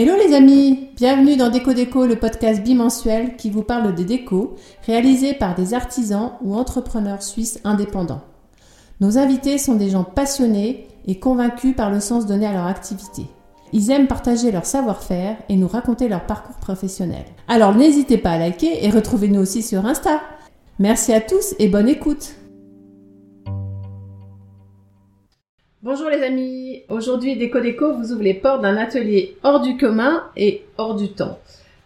Hello les amis, bienvenue dans Déco Déco, le podcast bimensuel qui vous parle des décos réalisés par des artisans ou entrepreneurs suisses indépendants. Nos invités sont des gens passionnés et convaincus par le sens donné à leur activité. Ils aiment partager leur savoir-faire et nous raconter leur parcours professionnel. Alors n'hésitez pas à liker et retrouvez-nous aussi sur Insta. Merci à tous et bonne écoute. Bonjour les amis, aujourd'hui Déco Déco vous ouvre les portes d'un atelier hors du commun et hors du temps.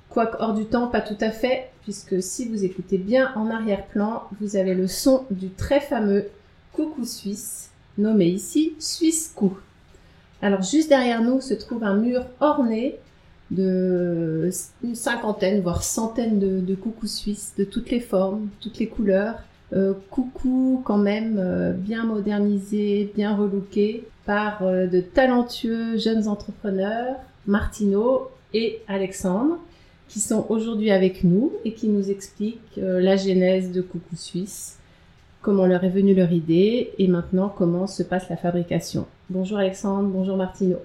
Quoique hors du temps, pas tout à fait, puisque si vous écoutez bien en arrière-plan, vous avez le son du très fameux coucou suisse, nommé ici Suisse Coup. Alors juste derrière nous se trouve un mur orné de une cinquantaine, voire centaine de, de coucous suisses de toutes les formes, toutes les couleurs. Euh, coucou quand même euh, bien modernisé, bien relooké par euh, de talentueux jeunes entrepreneurs, Martino et Alexandre, qui sont aujourd'hui avec nous et qui nous expliquent la genèse de Coucou Suisse, comment leur est venue leur idée et maintenant comment se passe la fabrication. Bonjour Alexandre, bonjour Martino.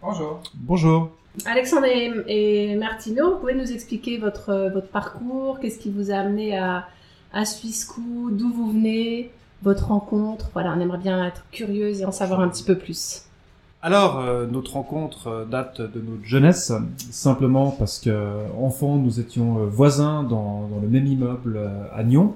Bonjour. Bonjour. Alexandre et, et Martino, vous pouvez nous expliquer votre, votre parcours, qu'est-ce qui vous a amené à, à Swisscou, d'où vous venez, votre rencontre. Voilà, on aimerait bien être curieuse et en savoir un petit peu plus. Alors, euh, notre rencontre euh, date de notre jeunesse, simplement parce que enfant, nous étions euh, voisins dans, dans, le même immeuble à Nyon.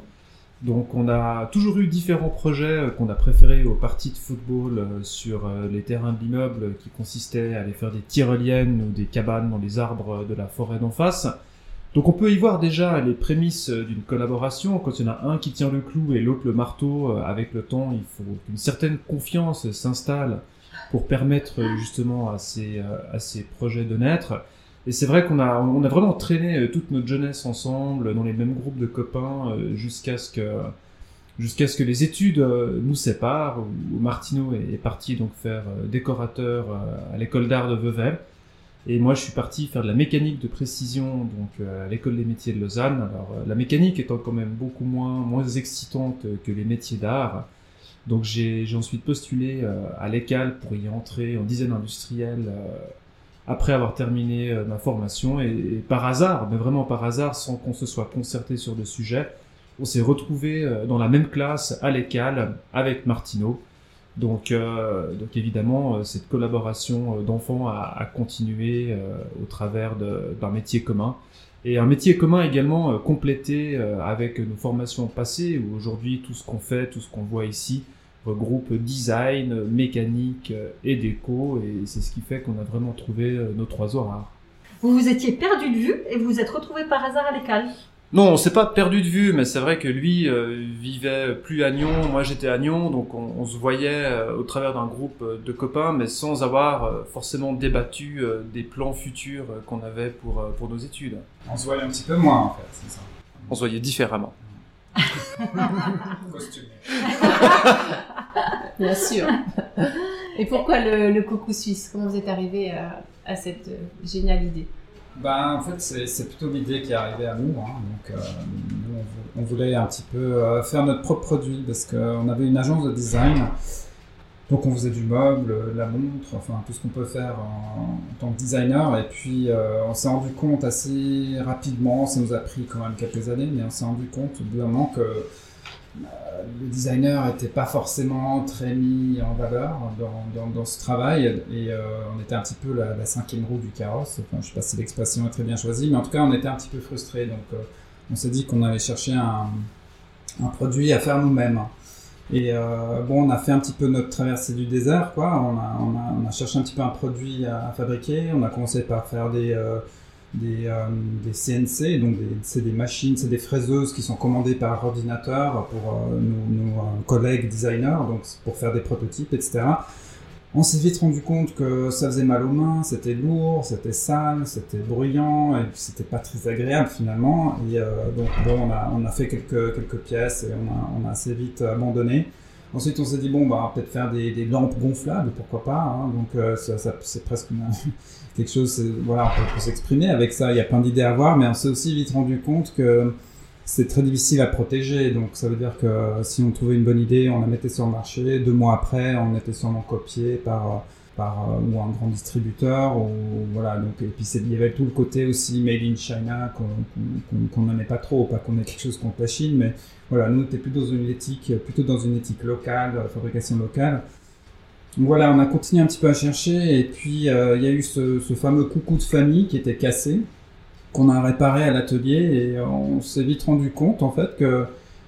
Donc, on a toujours eu différents projets qu'on a préférés aux parties de football sur les terrains de l'immeuble, qui consistaient à aller faire des tyroliennes ou des cabanes dans les arbres de la forêt d'en face. Donc on peut y voir déjà les prémices d'une collaboration. Quand il y en a un qui tient le clou et l'autre le marteau, euh, avec le temps, il faut qu'une certaine confiance s'installe pour permettre justement à ces, euh, à ces projets de naître. Et c'est vrai qu'on a, on a vraiment traîné euh, toute notre jeunesse ensemble, dans les mêmes groupes de copains, jusqu'à ce que, jusqu'à ce que les études nous séparent, où Martineau est parti donc faire décorateur à l'école d'art de Vevey. Et moi, je suis parti faire de la mécanique de précision donc euh, à l'école des métiers de Lausanne. Alors, euh, la mécanique étant quand même beaucoup moins moins excitante que les métiers d'art. Donc, j'ai ensuite postulé euh, à l'ECAL pour y entrer en design industriel après avoir terminé ma formation. Et, et, par hasard, mais vraiment par hasard, sans qu'on se soit concerté sur le sujet, on s'est retrouvé dans la même classe à l'ECAL avec Martineau. Donc, euh, donc évidemment, euh, cette collaboration euh, d'enfants a, a, continué au travers d'un métier commun. Et un métier commun également complété avec nos formations passées, où aujourd'hui tout ce qu'on fait, tout ce qu'on voit ici, regroupe design, mécanique et déco, et c'est ce qui fait qu'on a vraiment trouvé nos trois rares. Vous vous étiez perdu de vue et vous vous êtes retrouvé par hasard à l'école non, on s'est pas perdu de vue, mais c'est vrai que lui euh, vivait plus à Nyon, moi j'étais à Nyon, donc on, on se voyait euh, au travers d'un groupe euh, de copains, mais sans avoir forcément débattu des plans futurs qu'on avait pour, pour nos études. On se voyait un petit peu moins en fait, c'est ça. On se voyait différemment. Costumé. Bien sûr. Et pourquoi le, le coucou suisse? Comment vous êtes arrivé à, à cette géniale idée? Ben, en fait, c'est plutôt l'idée qui est arrivée à nous. Hein. Donc, euh, nous, on, voulait un petit peu euh, faire notre propre produit parce qu'on avait une agence de design. Donc, on faisait du meuble, la montre, enfin tout ce qu'on peut faire en, tant que designer. Et puis, euh, on s'est rendu compte assez rapidement, ça nous a pris quand même quelques années, mais on s'est rendu compte au bout d'un moment que le designer n'était pas forcément très mis en valeur dans, ce travail et euh, on était un petit peu la, cinquième roue du carrosse. Je sais pas si l'expression est très bien choisie, mais en tout cas, on était un petit peu frustrés. Donc, euh, on s'est dit qu'on allait chercher un, produit à faire nous-mêmes. Et euh, bon, on a fait un petit peu notre traversée du désert. On a, cherché un petit peu un produit à, fabriquer. On a commencé par faire des euh, des, euh, des, CNC, donc c'est des machines, c'est des fraiseuses qui sont commandées par ordinateur pour euh, nos, nos, euh, collègues designers, donc pour faire des prototypes, etc. On s'est vite rendu compte que ça faisait mal aux mains, c'était lourd, c'était sale, c'était bruyant, et puis c'était pas très agréable finalement. Et euh, donc bon, on a, on a fait quelques, quelques pièces et on a, on a assez vite abandonné. Ensuite, on s'est dit bon, bah, peut-être faire des, lampes gonflables, pourquoi pas. Hein. Donc euh, ça, c'est presque quelque chose, voilà, on peut, s'exprimer avec ça, il y a plein d'idées à avoir, mais on s'est aussi vite rendu compte que c'est très difficile à protéger. Donc ça veut dire que si on trouvait une bonne idée, on la mettait sur le marché. Deux mois après, on était sûrement copié par, par ou un grand distributeur ou voilà donc et puis il y avait tout le côté aussi made in China qu'on n'aimait pas trop pas qu'on ait quelque chose contre la Chine mais voilà nous on était plutôt dans une éthique plutôt dans une éthique locale fabrication locale voilà, on a continué un petit peu à chercher et puis il y a eu ce, fameux coucou de famille qui était cassé qu'on a réparé à l'atelier et on s'est vite rendu compte en fait que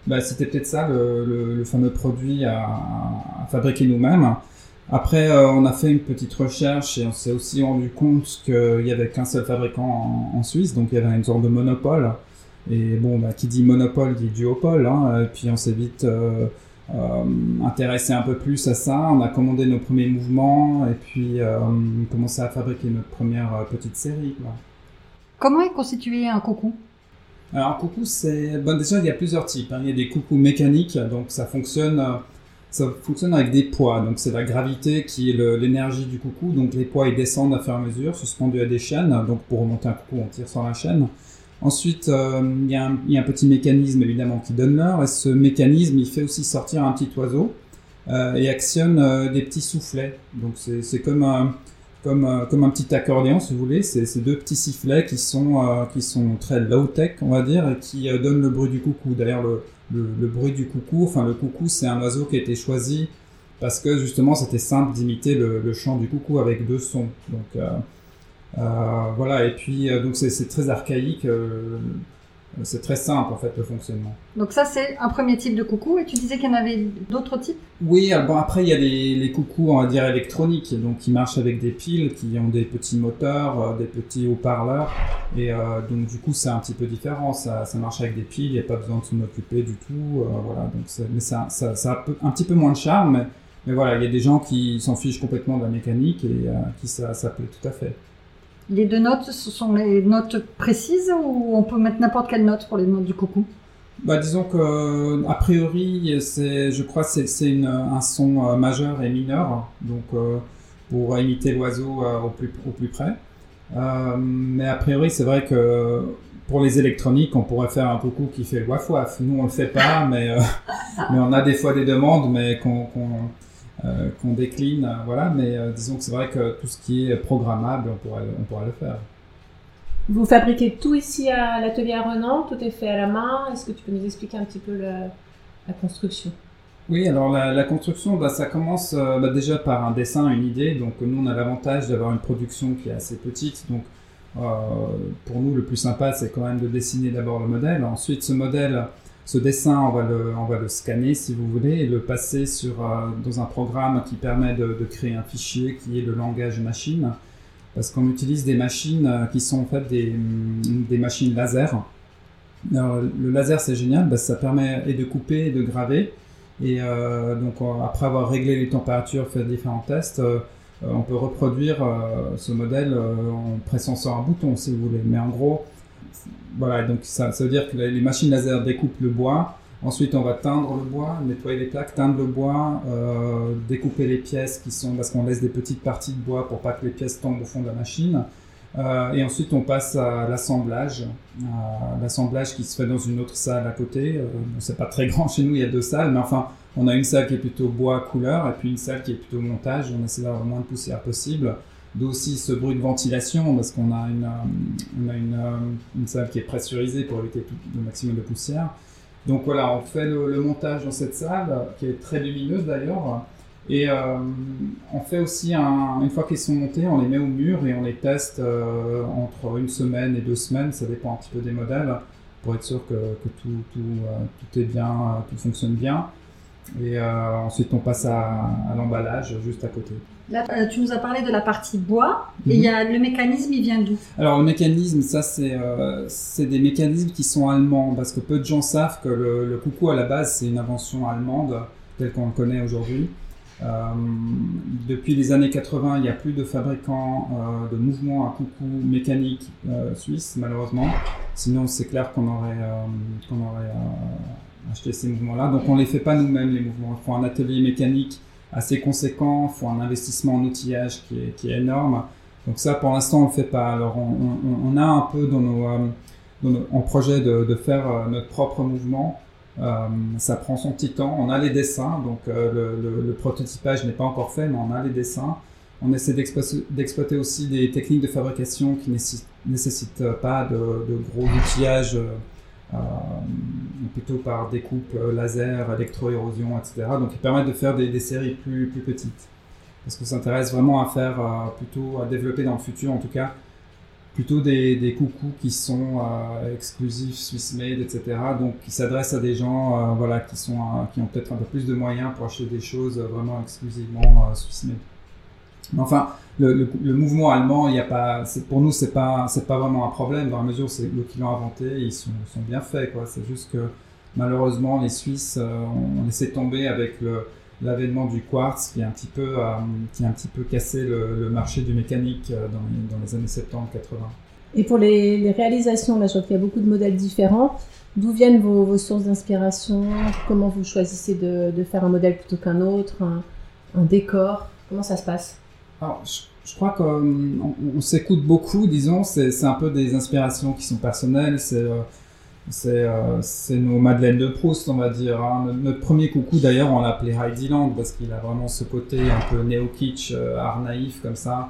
bah, c'était peut-être ça le, fameux produit à fabriquer nous-mêmes. Après, euh, on a fait une petite recherche et on s'est aussi rendu compte qu'il y avait qu'un seul fabricant en, en, Suisse, donc il y avait une sorte de monopole. Et bon, bah, qui dit monopole dit duopole. Hein, et puis on s'est vite euh, euh, intéressé un peu plus à ça. On a commandé nos premiers mouvements et puis euh, commencé à fabriquer notre première petite série. Quoi. Comment est constitué un coucou? Alors un coucou, c'est bon déjà il y a plusieurs types. Hein. Il y a des coucous mécaniques, donc ça fonctionne, ça fonctionne avec des poids. Donc c'est la gravité qui est l'énergie du coucou. Donc les poids ils descendent à fur et à mesure, suspendus à des chaînes. Donc pour remonter un coucou, on tire sur la chaîne. Ensuite, euh, il y, a un petit mécanisme évidemment qui donne l'heure et ce mécanisme il fait aussi sortir un petit oiseau euh, et actionne euh, des petits soufflets. Donc c'est comme un comme, euh, comme un petit accordéon, si vous voulez. C'est ces deux petits sifflets qui sont, euh, qui sont très low-tech, on va dire, et qui euh, donnent le bruit du coucou. D'ailleurs, le, le, bruit du coucou, enfin le coucou, c'est un oiseau qui a été choisi parce que justement, c'était simple d'imiter le, le, chant du coucou avec deux sons. Donc voilà, et puis donc c'est très archaïque. C'est très simple en fait le fonctionnement. Donc ça c'est un premier type de coucou et tu disais qu'il y en avait d'autres types? Oui, bon après il y a les, les, coucous on va dire électroniques donc qui marchent avec des piles, qui ont des petits moteurs, euh, des petits haut-parleurs et euh, donc du coup c'est un petit peu différent, ça, ça marche avec des piles, il n'y a pas besoin de s'en occuper du tout, euh, voilà donc mais ça, ça, ça, a un petit peu moins de charme mais, mais voilà il y a des gens qui s'en fichent complètement de la mécanique et euh, qui ça, ça plaît tout à fait. Les deux notes, ce sont les notes précises ou on peut mettre n'importe quelle note pour les notes du coucou? Bah, disons que a priori, c'est, je crois, c'est, c'est une, un son euh, majeur et mineur, donc euh, pour imiter l'oiseau euh, au plus au plus près. Euh, mais a priori, c'est vrai que pour les électroniques, on pourrait faire un coucou qui fait le waf waf. Nous, on le fait pas, mais euh, mais on a des fois des demandes, mais qu'on euh, qu'on décline, euh, voilà. Mais euh, disons que c'est vrai que tout ce qui est programmable, on pourrait, on pourrait le faire. Vous fabriquez tout ici à l'atelier à Renan, tout est fait à la main. Est-ce que tu peux nous expliquer un petit peu la, la construction? Oui, alors la, la construction, bah, ça commence euh, bah, déjà par un dessin, une idée. Donc nous, on a l'avantage d'avoir une production qui est assez petite. Donc euh, pour nous, le plus sympa, c'est quand même de dessiner d'abord le modèle. Ensuite, ce modèle, ce dessin, on va le, scanner si vous voulez et le passer sur, euh, dans un programme qui permet de, créer un fichier qui est le langage machine. Parce qu'on utilise des machines euh, qui sont en fait des, des machines laser. Le laser c'est génial, parce que ça permet et de couper et de graver. Et euh, donc après avoir réglé les températures, fait différents tests, on peut reproduire ce modèle en pressant sur un bouton si vous voulez. Mais en gros, voilà, donc ça, ça veut dire que les machines laser découpent le bois. Ensuite, on va teindre le bois, nettoyer les plaques, teindre le bois, euh, découper les pièces qui sont parce qu'on laisse des petites parties de bois pour pas que les pièces tombent au fond de la machine. Euh, et ensuite, on passe à l'assemblage, l'assemblage qui se fait dans une autre salle à côté. Euh, c'est pas très grand chez nous, il y a deux salles, mais enfin, on a une salle qui est plutôt bois couleur et puis une salle qui est plutôt montage. On essaie d'avoir le moins de poussière possible d'aussi ce bruit de ventilation parce qu'on a une, on a une, une, salle qui est pressurisée pour éviter tout, le maximum de poussière. Donc voilà, on fait le, montage dans cette salle qui est très lumineuse d'ailleurs. Et euh, on fait aussi, un, une fois qu'ils sont montés, on les met au mur et on les teste euh, entre une semaine et deux semaines, ça dépend un petit peu des modèles, pour être sûr que, que tout, tout, euh, tout, est bien, tout fonctionne bien. Et euh, ensuite on passe à, à l'emballage juste à côté. Là, euh, tu nous as parlé de la partie bois, et mm -hmm. y a le mécanisme, il vient d'où? Alors le mécanisme, ça c'est euh, c'est des mécanismes qui sont allemands, parce que peu de gens savent que le, le coucou à la base c'est une invention allemande, telle qu'on le connaît aujourd'hui. Euh, depuis les années 80, il n'y a plus de fabricants de mouvements à coucou mécanique suisse, malheureusement. Sinon, c'est clair qu'on aurait, qu'on aurait acheté ces mouvements-là. Donc on les fait pas nous-mêmes, les mouvements. Il faut un atelier mécanique assez conséquent, il faut un investissement en outillage qui est, qui est énorme. Donc ça, pour l'instant, on le fait pas. Alors on, on, on a un peu dans nos, euh, dans nos en projet de, de faire euh, notre propre mouvement. Euh, ça prend son petit temps. On a les dessins, donc euh, le, le, le, prototypage n'est pas encore fait, mais on a les dessins. on essaie d'exploiter aussi des techniques de fabrication qui nécessitent pas de, gros outillages, euh, plutôt par découpe laser, électro-érosion, etc. Donc, ils permettent de faire des, séries plus, plus petites. Parce qu'on s'intéresse vraiment à faire, plutôt à développer dans le futur, en tout cas, plutôt des, des coucous qui sont euh, exclusifs, Swiss made, etc. Donc qui s'adressent à des gens euh, voilà, qui, sont, euh, qui ont peut-être un peu plus de moyens pour acheter des choses vraiment exclusivement Swiss made. Enfin, le, mouvement allemand, il y a pas, pour nous, c'est pas, c'est pas vraiment un problème dans la mesure où c'est eux qui l'ont inventé, ils sont, sont bien faits, quoi. C'est juste que malheureusement, les Suisses ont laissé tomber avec l'avènement du quartz qui a un petit peu, euh, qui a un petit peu cassé le, marché du mécanique euh, dans, les, années 70-80. Et pour les, réalisations, là je vois qu'il y a beaucoup de modèles différents. D'où viennent vos, sources d'inspiration? Comment vous choisissez de, faire un modèle plutôt qu'un autre? Un, décor? Comment ça se passe? Alors, je, crois qu'on on, s'écoute beaucoup, disons. C'est un peu des inspirations qui sont personnelles. C'est euh, euh, c'est nos Madeleine de Proust, on va dire. Hein. Notre premier coucou, d'ailleurs, on l'a appelé Heidiland parce qu'il a vraiment ce côté un peu néo-kitsch, euh, art naïf comme ça, euh,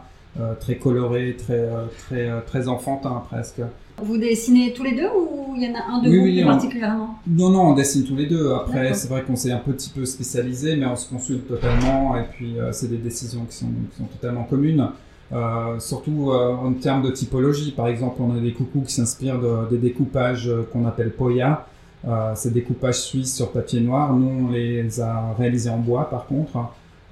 très coloré, très, très, très enfantin presque. Vous dessinez tous les deux ou il y en a un de vous plus particulièrement? Non, non, on dessine tous les deux. Après, c'est vrai qu'on s'est un petit peu spécialisé, mais on se consulte totalement et puis c'est des décisions qui sont, qui sont totalement communes. Euh, surtout euh, en termes de typologie. Par exemple, on a des coucous qui s'inspirent de, des découpages euh, qu'on appelle Poya. Euh, c'est découpages suisses sur papier noir. Nous, on les a réalisés en bois, par contre.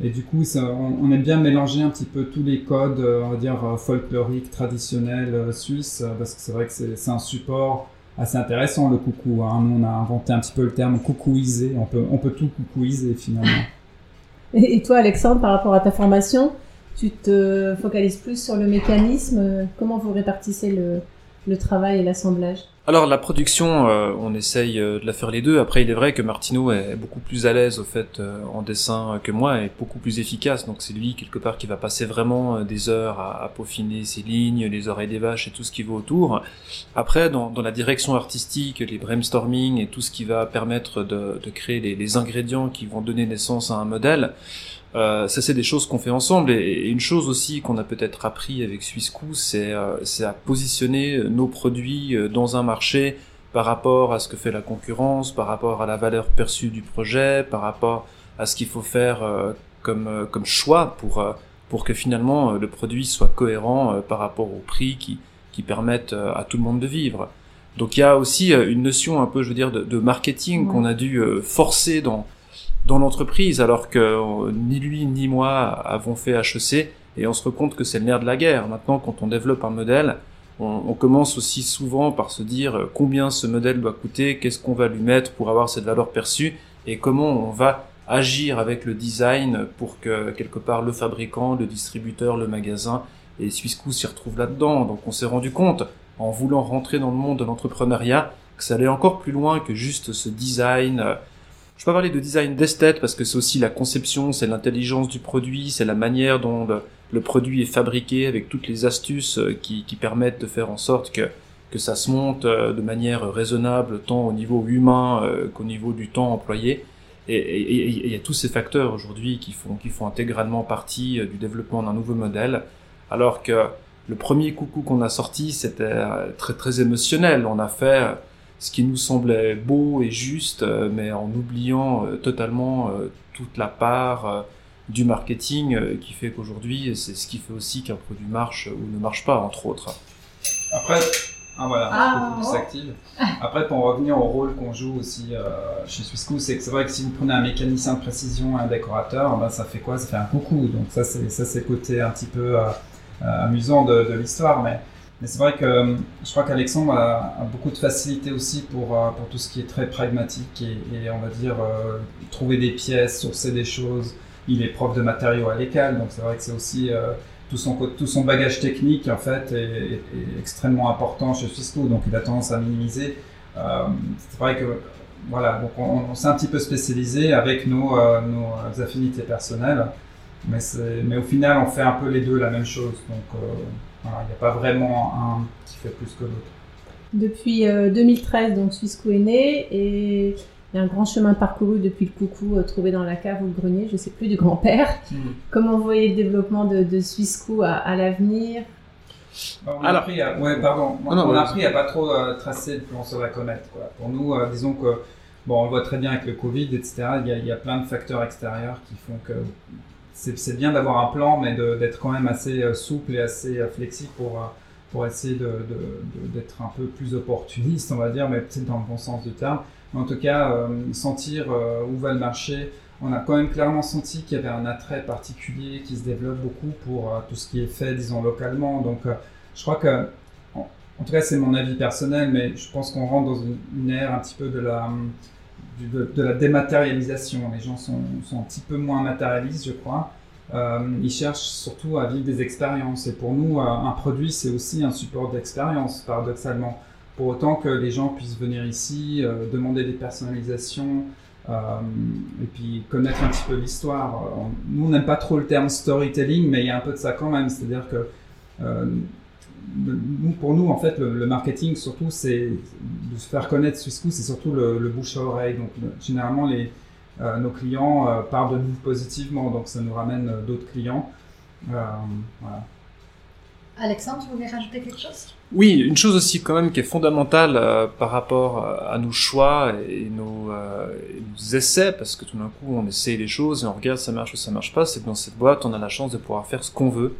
Et du coup, on, aime bien mélanger un petit peu tous les codes, on va dire, folkloriques, traditionnels, suisses, parce que c'est vrai que c'est un support assez intéressant, le coucou. Hein. Nous, on a inventé un petit peu le terme coucouiser. On on peut tout coucouiser, finalement. Et toi, Alexandre, par rapport à ta formation, tu te focalises plus sur le mécanisme. Comment vous répartissez le, le travail et l'assemblage alors la production, euh, on essaye euh, de la faire les deux. Après, il est vrai que Martino est beaucoup plus à l'aise au fait euh, en dessin que moi, et beaucoup plus efficace. Donc c'est lui quelque part qui va passer vraiment des heures à, à, peaufiner ses lignes, les oreilles des vaches et tout ce qui va autour. Après, dans, dans la direction artistique, les brainstorming et tout ce qui va permettre de, de créer les, les ingrédients qui vont donner naissance à un modèle, euh, ça, c'est des choses qu'on fait ensemble. Et, une chose aussi qu'on a peut-être appris avec Swissco, c'est euh, à positionner nos produits euh, dans un marché par rapport à ce que fait la concurrence, par rapport à la valeur perçue du projet, par rapport à ce qu'il faut faire euh, comme, comme choix pour, pour que finalement le produit soit cohérent par rapport au prix qui, qui permettent à tout le monde de vivre. Donc il y a aussi une notion un peu, je veux dire, de, de marketing qu'on a dû forcer dans dans l'entreprise, alors que ni lui ni moi avons fait HEC, et on se rend compte que c'est le nerf de la guerre. Maintenant, quand on développe un modèle, on, commence aussi souvent par se dire euh, combien ce modèle doit coûter, qu'est-ce qu'on va lui mettre pour avoir cette valeur perçue, et comment on va agir avec le design pour que quelque part le fabricant, le distributeur, le magasin et Swissco s'y retrouvent là-dedans. Donc on s'est rendu compte, en voulant rentrer dans le monde de l'entrepreneuriat, que ça allait encore plus loin que juste ce design euh, je peux parler de design d'esthète parce que c'est aussi la conception, c'est l'intelligence du produit, c'est la manière dont le, produit est fabriqué avec toutes les astuces euh, qui, permettent de faire en sorte que, que ça se monte euh, de manière raisonnable tant au niveau humain euh, qu'au niveau du temps employé. Et il y a tous ces facteurs aujourd'hui qui font, qui font intégralement partie du développement d'un nouveau modèle, alors que le premier coucou qu'on a sorti, c'était très très émotionnel. On a fait ce qui nous semblait beau et juste, euh, mais en oubliant euh, totalement euh, toute la part du marketing qui fait qu'aujourd'hui, c'est ce qui fait aussi qu'un produit marche ou ne marche pas, entre autres. Après, ah voilà, ah, plus active. Après, pour revenir au rôle qu'on joue aussi chez Swissco, c'est que c'est vrai que si vous prenez un mécanicien de précision et un décorateur, ben, ça fait quoi? Ça fait un coucou. Donc ça, c'est ça, c'est côté un petit peu amusant de, de l'histoire, mais mais c'est vrai que euh, je crois qu'Alexandre a, beaucoup de facilité aussi pour, euh, pour tout ce qui est très pragmatique et, on va dire euh, trouver des pièces, sourcer des choses. Il est prof de matériaux à l'école, donc c'est vrai que c'est aussi tout, son, tout son bagage technique en fait est, extrêmement important chez Cisco, donc il a tendance à minimiser. c'est vrai que voilà, donc on, s'est un petit peu spécialisé avec nos, nos affinités personnelles, mais, mais au final on fait un peu les deux la même chose. Donc il n'y a pas vraiment un qui fait plus que l'autre. Depuis 2013, euh, donc Swissco est né et Il y a un grand chemin parcouru depuis le coucou euh, trouvé dans la cave ou le grenier, je ne sais plus, du grand-père. Comment vous voyez le développement de, de Swissco à, à l'avenir? On a appris à, ouais, pardon. Non, non, on a vas-y. appris à pas trop euh, tracer de plan sur la comète. Quoi. Pour nous, euh, disons que, bon, on le voit très bien avec le Covid, etc. Il y a, il y a plein de facteurs extérieurs qui font que c'est bien d'avoir un plan, mais d'être quand même assez euh, souple et assez euh, flexible pour, euh, essayer d'être un peu plus opportuniste, on va dire, mais peut-être dans le bon sens du terme. En tout cas, sentir où va le marché. On a quand même clairement senti qu'il y avait un attrait particulier qui se développe beaucoup pour tout ce qui est fait, disons, localement. Donc, je crois que, en, tout cas, c'est mon avis personnel, mais je pense qu'on rentre dans une, ère un petit peu de la, hum, de, la dématérialisation. Les gens sont, sont un petit peu moins matérialistes, je crois. Euh, ils cherchent surtout à vivre des expériences. Et pour nous, euh, un produit, c'est aussi un support d'expérience, paradoxalement. Pour autant que les gens puissent venir ici, euh, demander des personnalisations, et puis connaître un petit peu l'histoire. Nous, on n'aime pas trop le terme storytelling, mais il y a un peu de ça quand même. C'est-à-dire que nous, pour nous, en fait, le, le marketing, surtout, c'est de se faire connaître Swissco, c'est surtout le, le bouche à oreille. Donc, le- généralement, les, euh, nos clients euh, parlent de nous positivement, donc ça nous ramène euh, d'autres clients. Euh, voilà. Alexandre, vous voulez rajouter quelque chose? Oui, une chose aussi quand même qui est fondamentale euh, par rapport euh, à nos choix et nos, euh, et nos essais, parce que tout d'un coup on essaye les choses et on regarde ça marche ou ça marche pas, c'est que dans cette boîte on a la chance de pouvoir faire ce qu'on veut,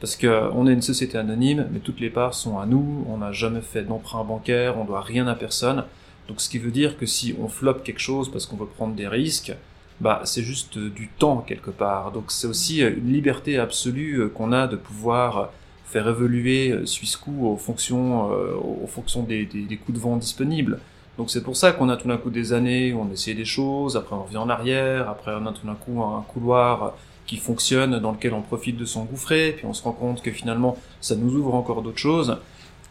parce que euh, on est une société anonyme, mais toutes les parts sont à nous, on n'a jamais fait d'emprunt bancaire, on doit rien à personne, donc ce qui veut dire que si on floppe quelque chose parce qu'on veut prendre des risques, bah c'est juste du temps quelque part, donc c'est aussi une liberté absolue euh, qu'on a de pouvoir euh, faire évoluer euh, Swissco aux fonctions, aux fonctions des, des, des coups de vent disponibles. Donc c'est pour ça qu'on a tout d'un coup des années où on essaie des choses, après on revient en arrière, après on a tout d'un coup un couloir qui fonctionne, dans lequel on profite de s'engouffrer, puis on se rend compte que finalement ça nous ouvre encore d'autres choses.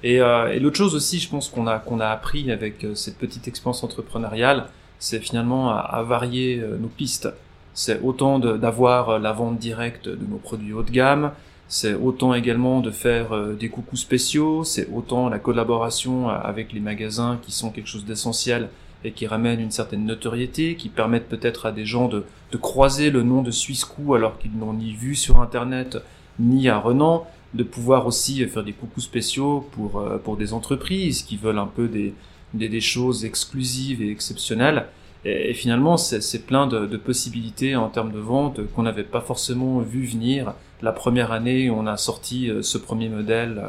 Et, euh, et l'autre chose aussi, je pense qu'on a qu'on a appris avec euh, cette petite expérience entrepreneuriale, c'est finalement à, varier euh, nos pistes. C'est autant d'avoir euh, la vente directe de nos produits haut de gamme, c'est autant également de faire des coucous spéciaux, c'est autant la collaboration avec les magasins qui sont quelque chose d'essentiel et qui ramènent une certaine notoriété, qui permettent peut-être à des gens de, de croiser le nom de Swissco alors qu'ils n'ont ni vu sur internet ni à Renan, de pouvoir aussi euh, faire des coucous spéciaux pour, euh, pour des entreprises qui veulent un peu des, des, choses exclusives et exceptionnelles. Et, finalement, c'est plein de, de possibilités en termes de vente qu'on n'avait pas forcément vu venir la première année où on a sorti euh, ce premier modèle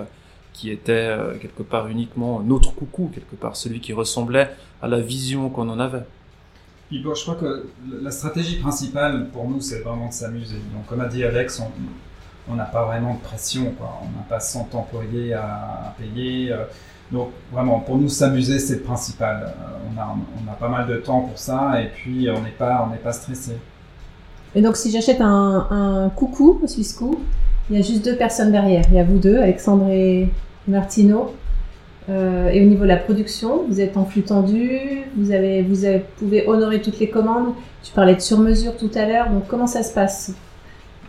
qui était euh, quelque part uniquement notre coucou, quelque part celui qui ressemblait à la vision qu'on en avait. Puis bon, je crois que la stratégie principale pour nous, c'est vraiment de s'amuser. Donc, comme a dit Alex, on n'a pas vraiment de pression. Quoi. On n'a pas 100 employés à, à payer. euh. Donc, vraiment, pour nous, s'amuser, c'est le principal. Euh, On a, on a pas mal de temps pour ça et puis on n'est pas, on n'est pas stressé. Et donc, si j'achète un, un coucou au Swissco, il y a juste deux personnes derrière. Il y a vous deux, Alexandre et Martino. Euh, et au niveau de la production, vous êtes en flux tendu, vous, avez, vous avez- pouvez honorer toutes les commandes. Tu parlais de sur-mesure tout à l'heure, donc comment ça se passe?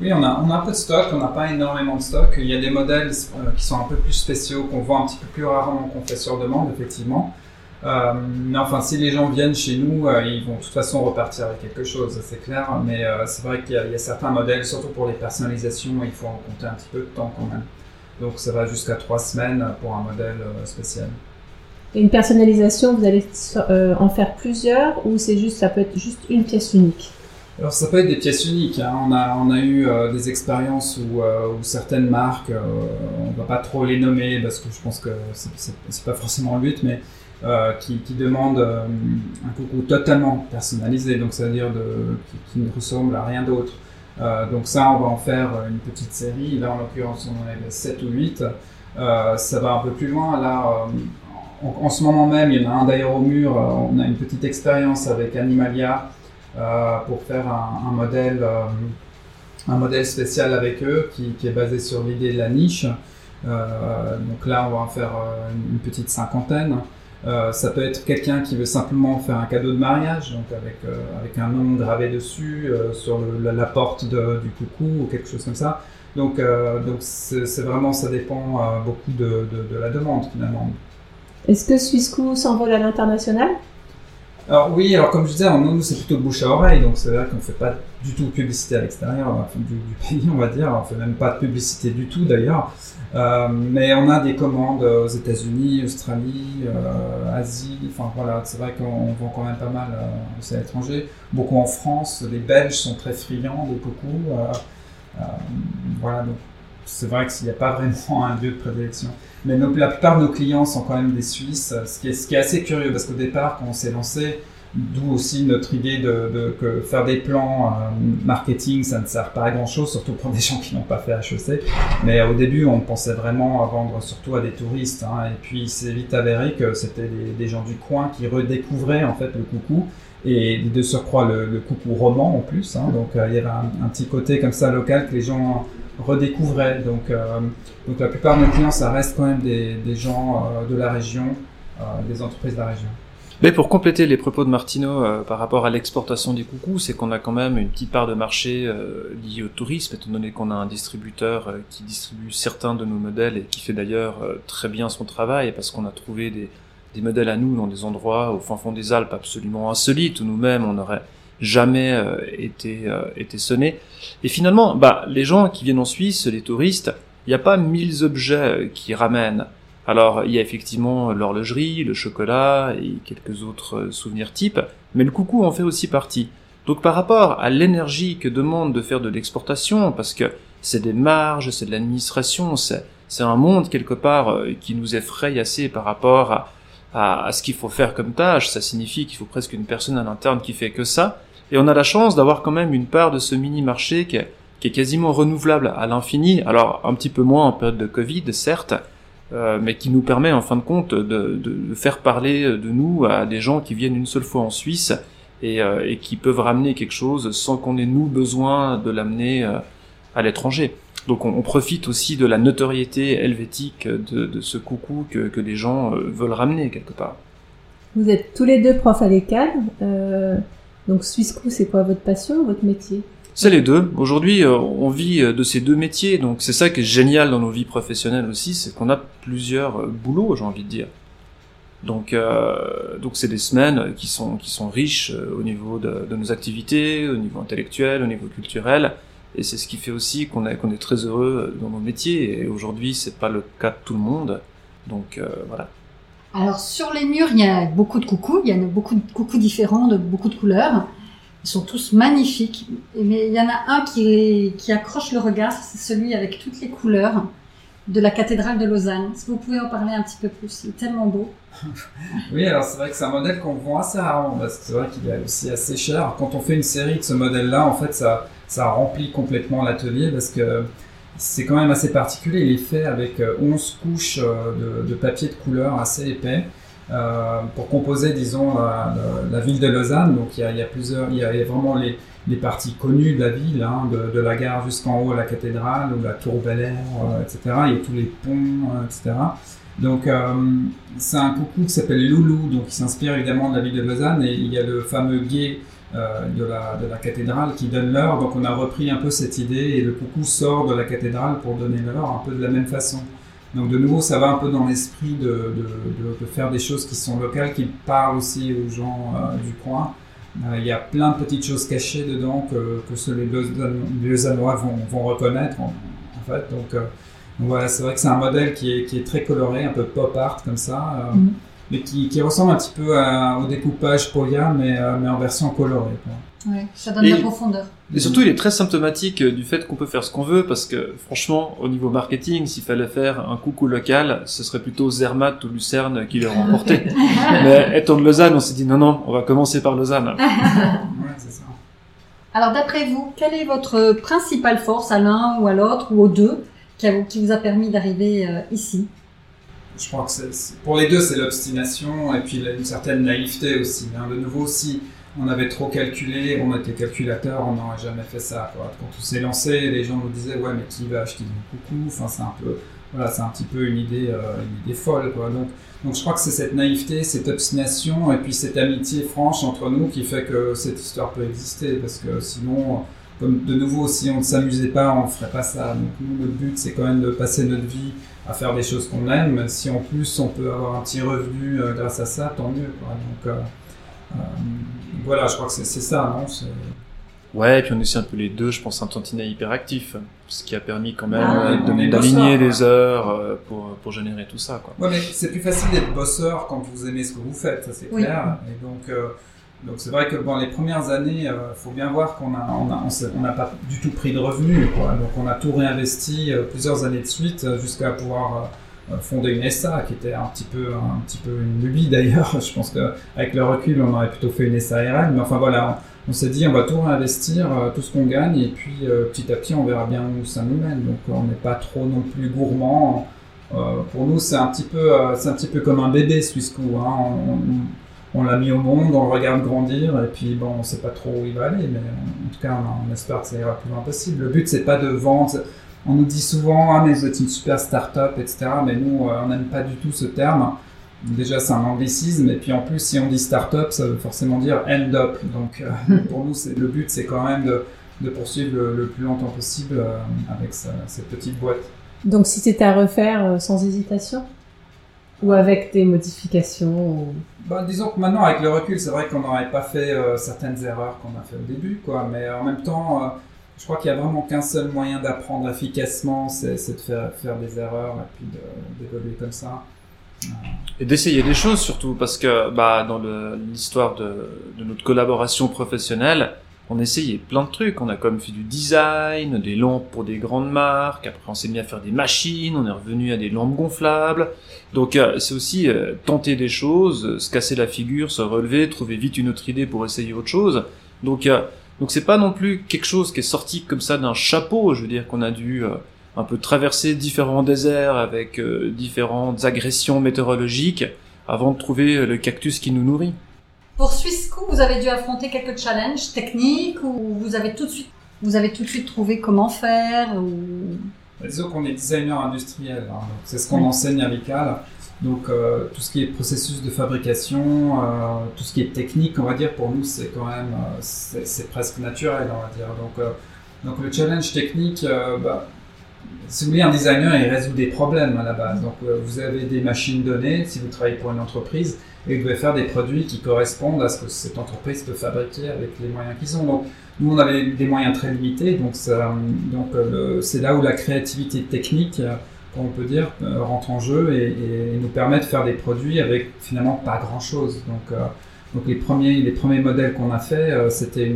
Oui, on a, un peu de stock, on n'a pas énormément de stock. Il y a des modèles euh, qui sont un peu plus spéciaux, qu'on vend un petit peu plus rarement, qu'on fait sur demande, effectivement. Euh, mais enfin, si les gens viennent chez nous, ils vont de toute façon repartir avec quelque chose, c'est clair. Mais c'est vrai qu'il y, y a certains modèles, surtout pour les personnalisations, il faut en compter un petit peu de temps quand même. Donc ça va jusqu'à trois semaines pour un modèle euh, spécial. Et une personnalisation, vous allez euh, en faire plusieurs ou c'est juste, ça peut être juste une pièce unique? Alors ça peut être des pièces uniques. hein. On, a, on a eu euh, des expériences où, euh, où certaines marques, euh, on va pas trop les nommer parce que je pense que c'est- c'est pas forcément le but, mais qui, qui demandent un coucou totalement personnalisé, donc c'est-à-dire qui, qui ne ressemble à rien d'autre. Euh, donc ça, on va en faire une petite série. Là, en l'occurrence, on en avait 7 ou 8. Euh, ça va un peu plus loin. Euh, en, ce moment même, il y en a un d'ailleurs au mur. euh, on a une petite expérience avec Animalia euh, pour faire un, modèle, euh, un spécial avec eux qui, est basé sur l'idée de la niche. Euh, donc là, on va en faire euh, une petite cinquantaine. Euh, ça peut être quelqu'un qui veut simplement faire un cadeau de mariage, donc avec, euh, avec un nom gravé dessus euh, sur la, porte du coucou ou quelque chose comme ça. Donc, donc c'est vraiment, ça dépend beaucoup de la demande finalement. Est-ce que Swissco s'envole à l'international? Alors oui, alors comme je disais, nous, nous, c'est plutôt de bouche à oreille, donc c'est vrai qu'on fait pas du tout de publicité à l'extérieur enfin, du, pays, on va dire. On fait même pas de publicité du tout d'ailleurs. Euh, mais on a des commandes aux États-Unis, Australie, euh, Asie. Enfin voilà, c'est vrai qu'on vend quand même pas mal euh, aussi à l'étranger. Beaucoup en France. Les Belges sont très friands. Euh, euh, voilà, donc c'est vrai qu'il n'y a pas vraiment un lieu de prédilection. Mais la plupart de nos clients sont quand même des Suisses, ce qui est, ce qui est assez curieux parce qu'au départ, quand on s'est lancé, D'où aussi notre idée de, de, faire des plans euh, marketing, ça ne sert pas à grand chose, surtout pour des gens qui n'ont pas fait HEC. Mais au début, on pensait vraiment à vendre surtout à des touristes. Hein, et puis, c'est vite avéré que c'était des, gens du coin qui redécouvraient en fait le coucou. Et de surcroît, le, le coucou roman en plus. Hein, donc, euh, il y avait un, petit côté comme ça local que les gens redécouvraient. Donc, euh, donc la plupart de nos clients, ça reste quand même des, des gens euh, de la région, euh, des entreprises de la région. Mais pour compléter les propos de Martino par rapport à l'exportation des coucous, c'est qu'on a quand même une petite part de marché liée au tourisme, étant donné qu'on a un distributeur qui distribue certains de nos modèles et qui fait d'ailleurs très bien son travail, parce qu'on a trouvé des, des, modèles à nous dans des endroits au fin fond des Alpes absolument insolites, où nous-mêmes on n'aurait jamais euh, été, été sonné. Et finalement, bah, les gens qui viennent en Suisse, les touristes, il n'y a pas mille objets qui ramènent. Alors, il y a effectivement l'horlogerie, le chocolat et quelques autres souvenirs types, mais le coucou en fait aussi partie. Donc, par rapport à l'énergie que demande de faire de l'exportation, parce que c'est des marges, c'est de l'administration, c'est, c'est un monde quelque part qui nous effraie assez par rapport à, à ce qu'il faut faire comme tâche. Ça signifie qu'il faut presque une personne à l'interne qui fait que ça. Et on a la chance d'avoir quand même une part de ce mini-marché qui est, quasiment renouvelable à l'infini. Alors, un petit peu moins en période de Covid, certes, euh, mais qui nous permet en fin de compte de, faire parler de nous à des gens qui viennent une seule fois en Suisse et, euh, qui peuvent ramener quelque chose sans qu'on ait nous besoin de l'amener euh, à l'étranger. Donc on, profite aussi de la notoriété helvétique de, ce coucou que, que, les gens veulent ramener quelque part. Vous êtes tous les deux profs à. Euh, donc Swissco, c'est quoi votre passion, votre métier? C'est les deux. Aujourd'hui, euh, on vit euh, de ces deux métiers, donc c'est ça qui est génial dans nos vies professionnelles aussi, c'est qu'on a plusieurs euh, boulots, j'ai envie de dire. Donc, euh, donc c'est des semaines qui sont qui sont riches au niveau de, de, nos activités, au niveau intellectuel, au niveau culturel, et c'est ce qui fait aussi qu'on est qu'on est très heureux dans nos métiers. Et aujourd'hui, c'est pas le cas de tout le monde, donc euh, voilà. Alors sur les murs, il y a beaucoup de coucous, il y a beaucoup de coucous différents, de beaucoup de couleurs. Ils sont tous magnifiques, mais il y en a un qui, accroche le regard, c'est celui avec toutes les couleurs de la cathédrale de Lausanne. Est-ce vous pouvez en parler un petit peu plus? Il est tellement beau. oui, alors c'est vrai que c'est un modèle qu'on vend assez rarement, parce que c'est vrai qu'il est aussi assez cher. Quand on fait une série de ce modèle-là, en fait, ça, ça remplit complètement l'atelier, parce que c'est quand même assez particulier. Il est fait avec 11 couches de, de papier de couleur assez épais. Euh, pour composer, disons, la, la, ville de Lausanne. Donc il y a, plusieurs, il y a vraiment les, les, parties connues de la ville, hein, de, la gare jusqu'en haut à la cathédrale ou la tour Bel Air, euh, etc. Il y a tous les ponts, euh, etc. Donc euh, c'est un coucou qui s'appelle Loulou, donc il s'inspire évidemment de la ville de Lausanne et il y a le fameux guet de, la, de la cathédrale qui donne l'heure. Donc on a repris un peu cette idée et le coucou sort de la cathédrale pour donner l'heure un peu de la même façon. Donc de nouveau, ça va un peu dans l'esprit de, de, de, faire des choses qui sont locales, qui parlent aussi aux gens euh, du coin. Euh, il y a plein de petites choses cachées dedans que, que ceux les Lausannois vont, vont reconnaître en, fait. Donc, euh, voilà, c'est vrai que c'est un modèle qui est, qui est très coloré, un peu pop art comme ça, mm. Mais qui, qui, ressemble un petit peu à, au découpage Poya, mais, mais en version colorée. Quoi. Ouais, ça donne et, de la profondeur. Et surtout, il est très symptomatique du fait qu'on peut faire ce qu'on veut, parce que franchement, au niveau marketing, s'il fallait faire un coucou local, ce serait plutôt Zermatt ou Lucerne qui l'aurait remporté. Mais étant de Lausanne, on s'est dit non, non, on va commencer par Lausanne. ouais, c'est ça. Alors d'après vous, quelle est votre principale force à l'un ou à l'autre ou aux deux qui, a, qui vous a permis d'arriver euh, ici? Je crois que c'est, pour les deux, c'est l'obstination et puis une certaine naïveté aussi. Hein. De nouveau, si on avait trop calculé, on était calculateur, on n'aurait jamais fait ça. Quoi. Quand on s'est lancé, les gens nous disaient ouais mais qui va acheter du coucou? Enfin c'est un peu, voilà, c'est un petit peu une idée, euh, une idée folle quoi. Donc, donc je crois que c'est cette naïveté, cette obstination et puis cette amitié franche entre nous qui fait que cette histoire peut exister parce que sinon, comme de nouveau, si on ne s'amusait pas, on ne ferait pas ça. Donc nous, le but c'est quand même de passer notre vie à faire des choses qu'on aime. Si en plus on peut avoir un petit revenu euh, grâce à ça, tant mieux. Quoi. Donc, euh, voilà, je crois que c'est ça, non? Ouais, et puis on essaie un peu les deux, je pense un tantinet hyperactif, ce qui a permis quand même Ah, euh, est de- d'aligner bosseur, des heures euh, pour, pour générer tout ça. Quoi. Ouais, mais c'est plus facile d'être bosseur quand vous aimez ce que vous faites, ça c'est Oui. clair. Et donc, euh, donc c'est vrai que dans les premières années, il faut bien voir qu'on a, on a, on on n'a pas du tout pris de revenus. Donc on a tout réinvesti euh, plusieurs années de suite euh, jusqu'à pouvoir euh, euh, fonder une SA, qui était un petit peu, un petit peu une lubie d'ailleurs. Je pense qu'avec le recul, on aurait plutôt fait une SARL, mais enfin voilà. On, s'est dit, on va tout réinvestir, euh, tout ce qu'on gagne, et puis euh, petit à petit, on verra bien où ça nous mène. Donc on n'est pas trop non plus gourmand. Euh, pour nous, c'est un petit peu, euh, un petit peu comme un bébé Swissco. Hein. On, l'a mis au monde, on le regarde grandir, et puis bon, on sait pas trop où il va aller, mais en tout cas, on, on espère que ça ira plus loin possible. Le but, c'est pas de vendre. On nous dit souvent, ah mais vous êtes une super start-up, etc. Mais nous, euh, on n'aime pas du tout ce terme. Déjà, c'est un anglicisme, et puis en plus, si on dit start-up, ça veut forcément dire end-up. Donc, euh, pour nous, le but, c'est quand même de, de poursuivre le, le plus longtemps possible euh, avec sa- cette petite boîte. Donc si c'était à refaire euh, sans hésitation? Ou avec des modifications ou- Bah, disons que maintenant, avec le recul, c'est vrai qu'on n'aurait pas fait euh, certaines erreurs qu'on a fait au début, quoi. Mais en même temps, euh, je crois qu'il y a vraiment qu'un seul moyen d'apprendre efficacement, c'est, c'est de faire, faire des erreurs et puis de- d'évoluer comme ça. Et d'essayer des choses surtout, parce que bah, dans le- l'histoire de, de notre collaboration professionnelle, on essayait plein de trucs. On a comme fait du design, des lampes pour des grandes marques, après on s'est mis à faire des machines, on est revenu à des lampes gonflables. Donc euh, c'est aussi euh, tenter des choses, euh, se casser la figure, se relever, trouver vite une autre idée pour essayer autre chose. Donc c'est pas non plus quelque chose qui est sorti comme ça d'un chapeau, je veux dire qu'on a dû un peu traverser différents déserts avec différentes agressions météorologiques avant de trouver le cactus qui nous nourrit. Pour Swissco, vous avez dû affronter quelques challenges techniques ou vous avez tout de suite, vous avez tout de suite trouvé comment faire ou... Bah, Disons qu'on est designer industriel, hein, c'est ce qu'on Oui. enseigne à l'ICAL. Donc euh, tout ce qui est processus de fabrication, euh, tout ce qui est technique, on va dire, pour nous c'est quand même, euh, c'est presque naturel, on va dire. Donc, donc le challenge technique, bah, si vous voulez, un designer, il résout des problèmes à la base. Donc vous avez des machines données, si vous travaillez pour une entreprise, et devez faire des produits qui correspondent à ce que cette entreprise peut fabriquer avec les moyens qu'ils ont. Donc nous, on avait des moyens très limités, donc, euh, c'est là où la créativité technique, euh, on peut dire, euh, rentre en jeu et, nous permet de faire des produits avec finalement pas grand-chose. Donc, donc les premiers, les premiers modèles qu'on a fait, euh, c'était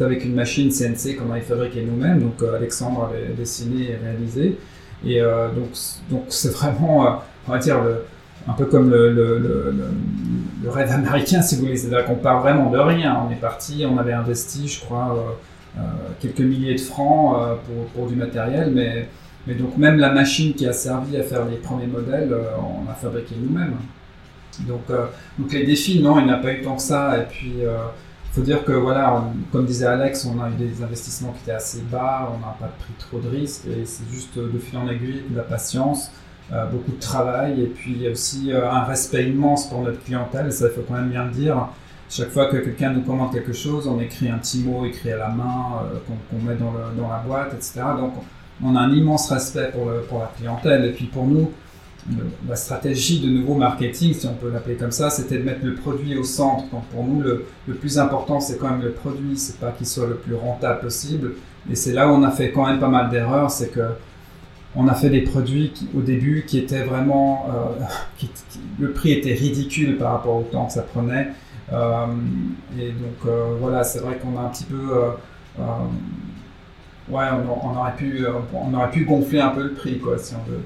avec une machine CNC qu'on avait fabriquée nous-mêmes. Donc Alexandre avait dessiné et réalisé. Et donc, donc c'est vraiment, on va dire, le- un peu comme le, rêve américain, si vous voulez. C'est-à-dire qu'on part vraiment de rien. On est parti, on avait investi, je crois, euh, euh, quelques milliers de francs euh, pour, du matériel, mais, donc même la machine qui a servi à faire les premiers modèles, on l'a fabriqué nous-mêmes. Donc, les défis, non, il n'y en a pas eu tant que ça. Et puis, il faut dire que, voilà, comme disait Alex, on a eu des investissements qui étaient assez bas, on n'a pas pris trop de risques, et c'est juste de fil en aiguille, de la patience, euh, beaucoup de travail, et puis aussi euh, un respect immense pour notre clientèle, ça il faut quand même bien le dire. Chaque fois que quelqu'un nous commande quelque chose, on écrit un petit mot écrit à la main euh, qu'on met dans, la boîte, etc. Donc on a un immense respect pour, la clientèle. Et puis pour nous, la stratégie de nouveau marketing, si on peut l'appeler comme ça, c'était de mettre le produit au centre. Donc pour nous, le, le plus important, c'est quand même le produit, c'est pas qu'il soit le plus rentable possible. Et c'est là où on a fait quand même pas mal d'erreurs, c'est que on a fait des produits au début qui étaient vraiment, euh, le prix était ridicule par rapport au temps que ça prenait. Euh, et donc euh, voilà, c'est vrai qu'on a un petit peu, ouais, aurait pu, on aurait pu gonfler un peu le prix, quoi, si on veut.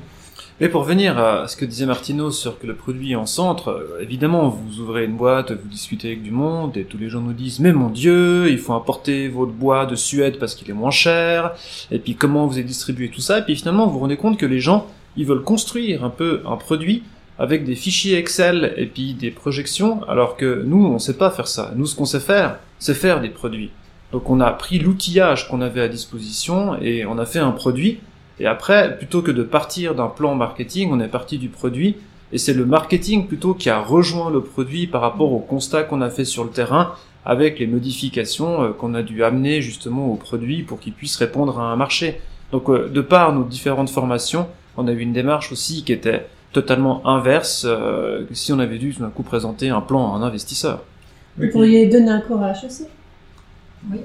Mais pour venir à ce que disait Martino sur que le produit est en centre, euh, évidemment, vous ouvrez une boîte, vous discutez avec du monde, et tous les gens nous disent, mais mon dieu, il faut importer votre bois de Suède parce qu'il est moins cher, et puis comment vous avez distribué tout ça, et puis finalement, vous vous rendez compte que les gens, ils veulent construire un peu un produit avec des fichiers Excel et puis des projections, alors que nous, on sait pas faire ça. Nous, ce qu'on sait faire, c'est faire des produits. Donc on a pris l'outillage qu'on avait à disposition et on a fait un produit et après, plutôt que de partir d'un plan marketing, on est parti du produit. Et c'est le marketing plutôt qui a rejoint le produit par rapport au constat qu'on a fait sur le terrain avec les modifications euh, qu'on a dû amener justement au produit pour qu'il puisse répondre à un marché. Donc euh, de par nos différentes formations, on a eu une démarche aussi qui était totalement inverse euh, que si on avait dû tout d'un coup présenter un plan à un investisseur. Vous pourriez donner un cours à HEC Oui.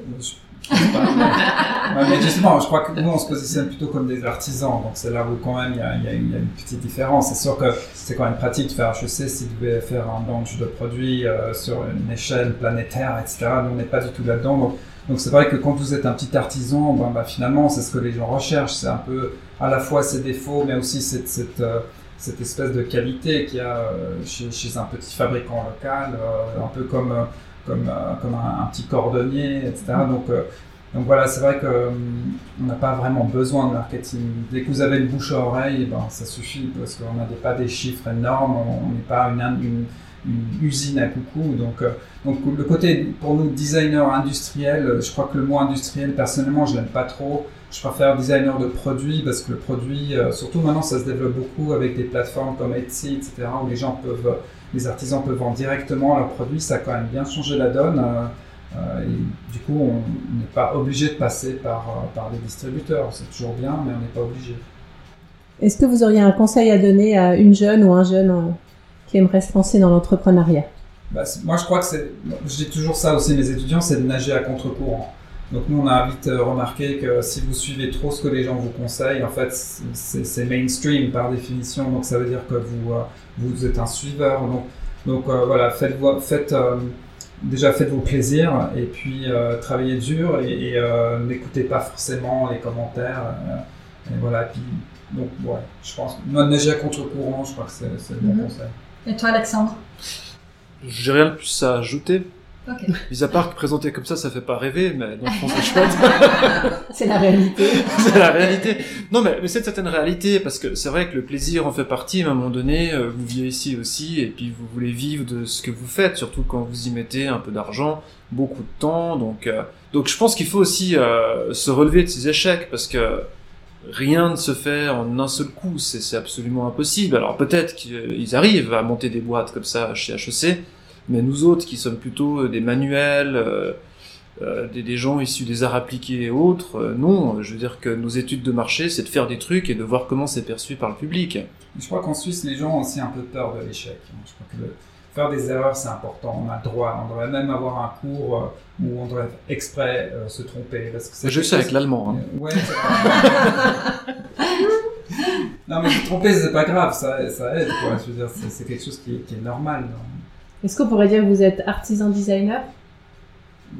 Mais justement, je crois que nous, on se positionne plutôt comme des artisans, donc c'est là où quand même il y a, une petite différence. C'est sûr que c'est quand même pratique de faire HEC si vous devez faire un launch de produit euh, sur une échelle planétaire, etc. Nous, on n'est pas du tout là-dedans. Donc, donc c'est vrai que quand vous êtes un petit artisan, ben, bah, finalement, c'est ce que les gens recherchent. C'est un peu à la fois ses défauts, mais aussi cette, cette, euh, espèce de qualité qu'il y a euh, chez, chez, un petit fabricant local, euh, un peu comme comme, euh, comme un, un, petit cordonnier, etc. Donc, euh, donc voilà, c'est vrai qu'on on n'a pas vraiment besoin de marketing. Dès que vous avez une bouche à oreille, eh ben, ça suffit parce qu'on n'a pas des chiffres énormes, on n'est pas une, une, une, usine à coucou. Donc, euh, donc le côté, pour nous, designer industriel, je crois que le mot industriel, personnellement, je l'aime pas trop. Je préfère designer de produits parce que le produit, surtout maintenant, ça se développe beaucoup avec des plateformes comme Etsy, etc., où les gens peuvent les artisans peuvent vendre directement leurs produits, ça a quand même bien changé la donne. Euh, euh, et du coup, on n'est pas obligé de passer par, euh, par des distributeurs. C'est toujours bien, mais on n'est pas obligé. Est-ce que vous auriez un conseil à donner à une jeune ou un jeune qui aimerait se lancer dans l'entrepreneuriat? Bah, Moi, je crois que c'est. Je dis toujours ça aussi à mes étudiants c'est de nager à contre-courant. Donc nous, on a vite remarqué que si vous suivez trop ce que les gens vous conseillent, en fait, c'est mainstream par définition. Donc ça veut dire que vous, vous êtes un suiveur. Donc, donc euh, voilà, faites, faites euh, déjà faites vos plaisirs et puis euh, travaillez dur et, et n'écoutez pas forcément les commentaires. et voilà, puis, donc ouais, je pense, nager à contre-courant, je crois que c'est le bon mhm. conseil. Et toi, Alexandre? J'ai rien de plus à ajouter. Okay. Mis à part que présenter comme ça, ça fait pas rêver, mais dans le fond, c'est chouette. c'est la réalité. c'est la réalité. Non, mais, mais c'est une certaine réalité, parce que c'est vrai que le plaisir en fait partie, à un moment donné, euh, vous vivez ici aussi, et puis vous voulez vivre de ce que vous faites, surtout quand vous y mettez un peu d'argent, beaucoup de temps, donc, euh, donc je pense qu'il faut aussi euh, se relever de ces échecs, parce que rien ne se fait en un seul coup, c'est absolument impossible. Alors peut-être qu'ils arrivent à monter des boîtes comme ça chez HEC, mais nous autres, qui sommes plutôt euh, des manuels, euh, euh, des, des, gens issus des arts appliqués et autres, euh, non. Je veux dire que nos études de marché, c'est de faire des trucs et de voir comment c'est perçu par le public. Je crois qu'en Suisse, les gens ont aussi un peu peur de l'échec. Je crois que le, faire des erreurs, c'est important. On a le droit. On devrait même avoir un cours où on devrait exprès euh, se tromper. Parce que je sais avec l'allemand. Hein. Ouais. non, mais se tromper, c'est pas grave. Ça, ça aide. Quoi. Je veux dire, c'est quelque chose qui, qui est normal. Non? Est-ce qu'on pourrait dire que vous êtes artisan designer?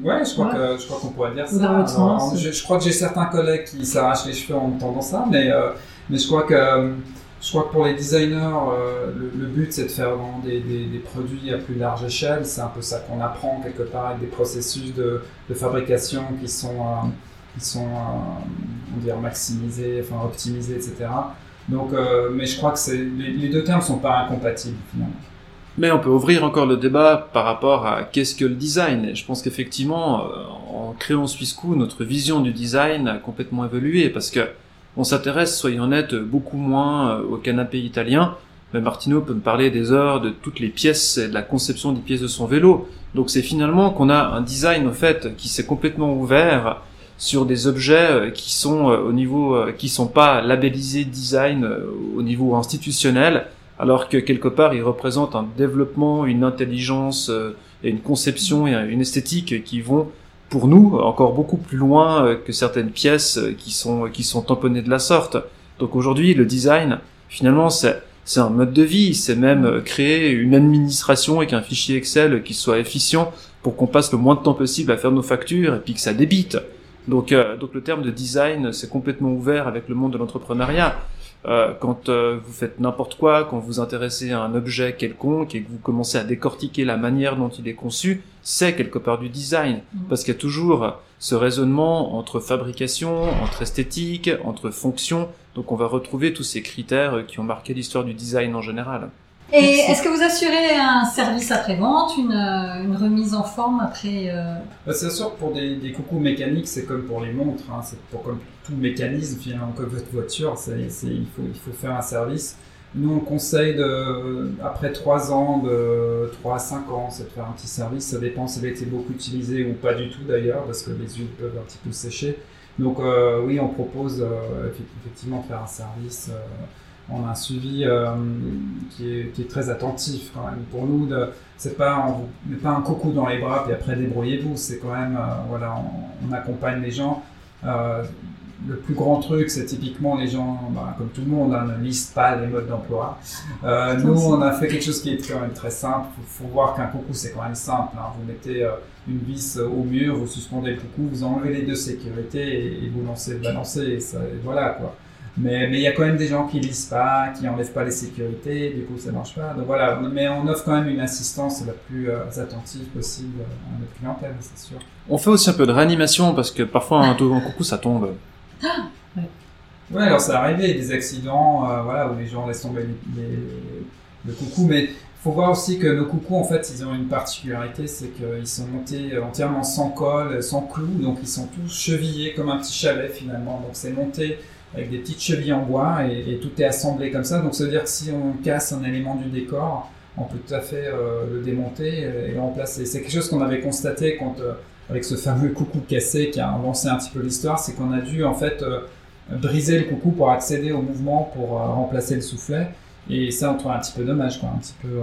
Ouais, je crois que je crois qu'on pourrait dire ça. Alors, je, je, crois que j'ai certains collègues qui s'arrachent les cheveux en entendant ça, mais euh, mais je crois que je crois que pour les designers, euh, le, le, but c'est de faire des, des, des, produits à plus large échelle. C'est un peu ça qu'on apprend quelque part avec des processus de, de fabrication qui sont euh, qui sont on dire maximisés, enfin optimisés, etc. Donc, mais je crois que les, les deux termes sont pas incompatibles finalement. Mais on peut ouvrir encore le débat par rapport à qu'est-ce que le design. Et je pense qu'effectivement, euh, en créant Swissco, notre vision du design a complètement évolué parce que on s'intéresse, soyons honnêtes, beaucoup moins euh, au canapé italien. Mais Martino peut me parler des heures de toutes les pièces et de la conception des pièces de son vélo. Donc c'est finalement qu'on a un design, en fait, qui s'est complètement ouvert sur des objets euh, qui sont au niveau, qui sont pas labellisés design au niveau institutionnel, alors que quelque part il représente un développement, une intelligence euh, et une conception et une esthétique qui vont pour nous encore beaucoup plus loin euh, que certaines pièces euh, qui sont qui sont tamponnées de la sorte. Donc aujourd'hui le design finalement c'est c'est un mode de vie, c'est même créer une administration avec un fichier Excel qui soit efficient pour qu'on passe le moins de temps possible à faire nos factures et puis que ça débite. Donc, donc le terme de design, c'est complètement ouvert avec le monde de l'entrepreneuriat. Euh, quand euh, vous faites n'importe quoi, quand vous intéressez à un objet quelconque et que vous commencez à décortiquer la manière dont il est conçu, c'est quelque part du design. Mm. Parce qu'il y a toujours ce raisonnement entre fabrication, entre esthétique, entre fonction. Donc on va retrouver tous ces critères qui ont marqué l'histoire du design en général. Et est-ce que vous assurez un service après-vente, une, euh, une, remise en forme après euh... bah, C'est sûr que pour des, des, coucous mécaniques, c'est comme pour les montres, hein, c'est pour comme tout mécanisme finalement, comme votre voiture, c'est, il, faut, il faut faire un service. Nous, on conseille de, après 3 ans, de 3 à 5 ans, c'est de faire un petit service. Ça dépend si elle a été beaucoup utilisée ou pas du tout d'ailleurs, parce que les huiles peuvent un petit peu sécher. Donc euh, oui, on propose euh, effectivement de faire un service. Euh, on a un suivi euh, qui, est, qui est très attentif quand même. Pour nous, de, c'est pas, on met pas un coucou dans les bras et après débrouillez-vous. C'est quand même, euh, voilà, on, on, accompagne les gens. Euh, le plus grand truc, c'est typiquement les gens, bah, comme tout le monde, hein, ne lisent pas les modes d'emploi. Euh, nous, on a fait quelque chose qui est quand même très simple. Il faut, faut, voir qu'un coucou, c'est quand même simple. Hein. Vous mettez euh, une vis au mur, vous suspendez le coucou, vous enlevez les deux sécurités et, et vous lancez le balancer. Et, ça, et voilà quoi. Mais il y a quand même des gens qui lisent pas, qui enlèvent pas les sécurités, du coup ça marche pas. Donc voilà, mais on offre quand même une assistance la plus euh, attentive possible à notre clientèle, c'est sûr. On fait aussi un peu de réanimation parce que parfois un, un coucou ça tombe. Ah, ouais. ouais, alors ça arrivé, des accidents, euh, voilà, où les gens laissent tomber les, les, le coucou, mais faut voir aussi que nos coucous, en fait, ils ont une particularité, c'est qu'ils sont montés entièrement sans colle, sans clous, donc ils sont tous chevillés comme un petit chalet finalement. Donc c'est monté avec des petites chevilles en bois et, tout est assemblé comme ça. Donc ça veut dire que si on casse un élément du décor, on peut tout à fait euh, le démonter et le remplacer. C'est quelque chose qu'on avait constaté euh, avec ce fameux coucou cassé qui a avancé un petit peu l'histoire, c'est qu'on a dû en fait euh, briser le coucou pour accéder au mouvement pour remplacer le soufflet. Et ça, on trouve un petit peu dommage, quoi, un petit peu.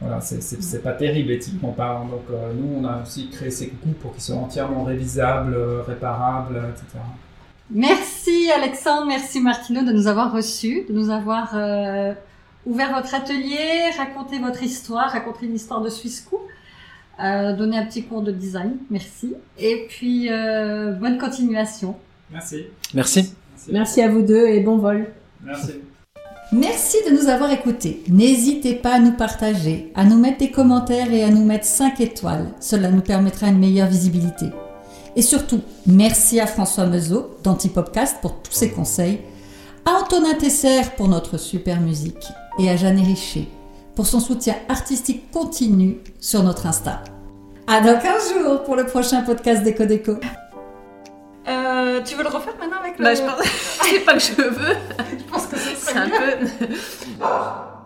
Voilà, c'est pas terrible éthiquement parlant. Donc nous, on a aussi créé ces coucous pour qu'ils soient entièrement révisables, réparables, etc. Merci Alexandre, merci Martino de nous avoir reçus, de nous avoir euh, ouvert votre atelier, raconté votre histoire, raconté l'histoire de Swissco, euh, donné un petit cours de design, merci. Et puis, euh, bonne continuation. Merci. Merci. Merci. Merci à vous deux et bon vol. Merci. Merci de nous avoir écoutés. N'hésitez pas à nous partager, à nous mettre des commentaires et à nous mettre 5 étoiles. Cela nous permettra une meilleure visibilité. Et surtout, merci à François Mezot d'Antipopcast pour tous ses conseils, à Antonin Tesser pour notre super musique et à Jeanne Richer pour son soutien artistique continu sur notre Insta. À dans 15 jours pour le prochain podcast d'Eco Déco. Euh, tu veux le refaire maintenant avec le... Bah, je pense... c'est pas que je veux. je pense que c'est un peu...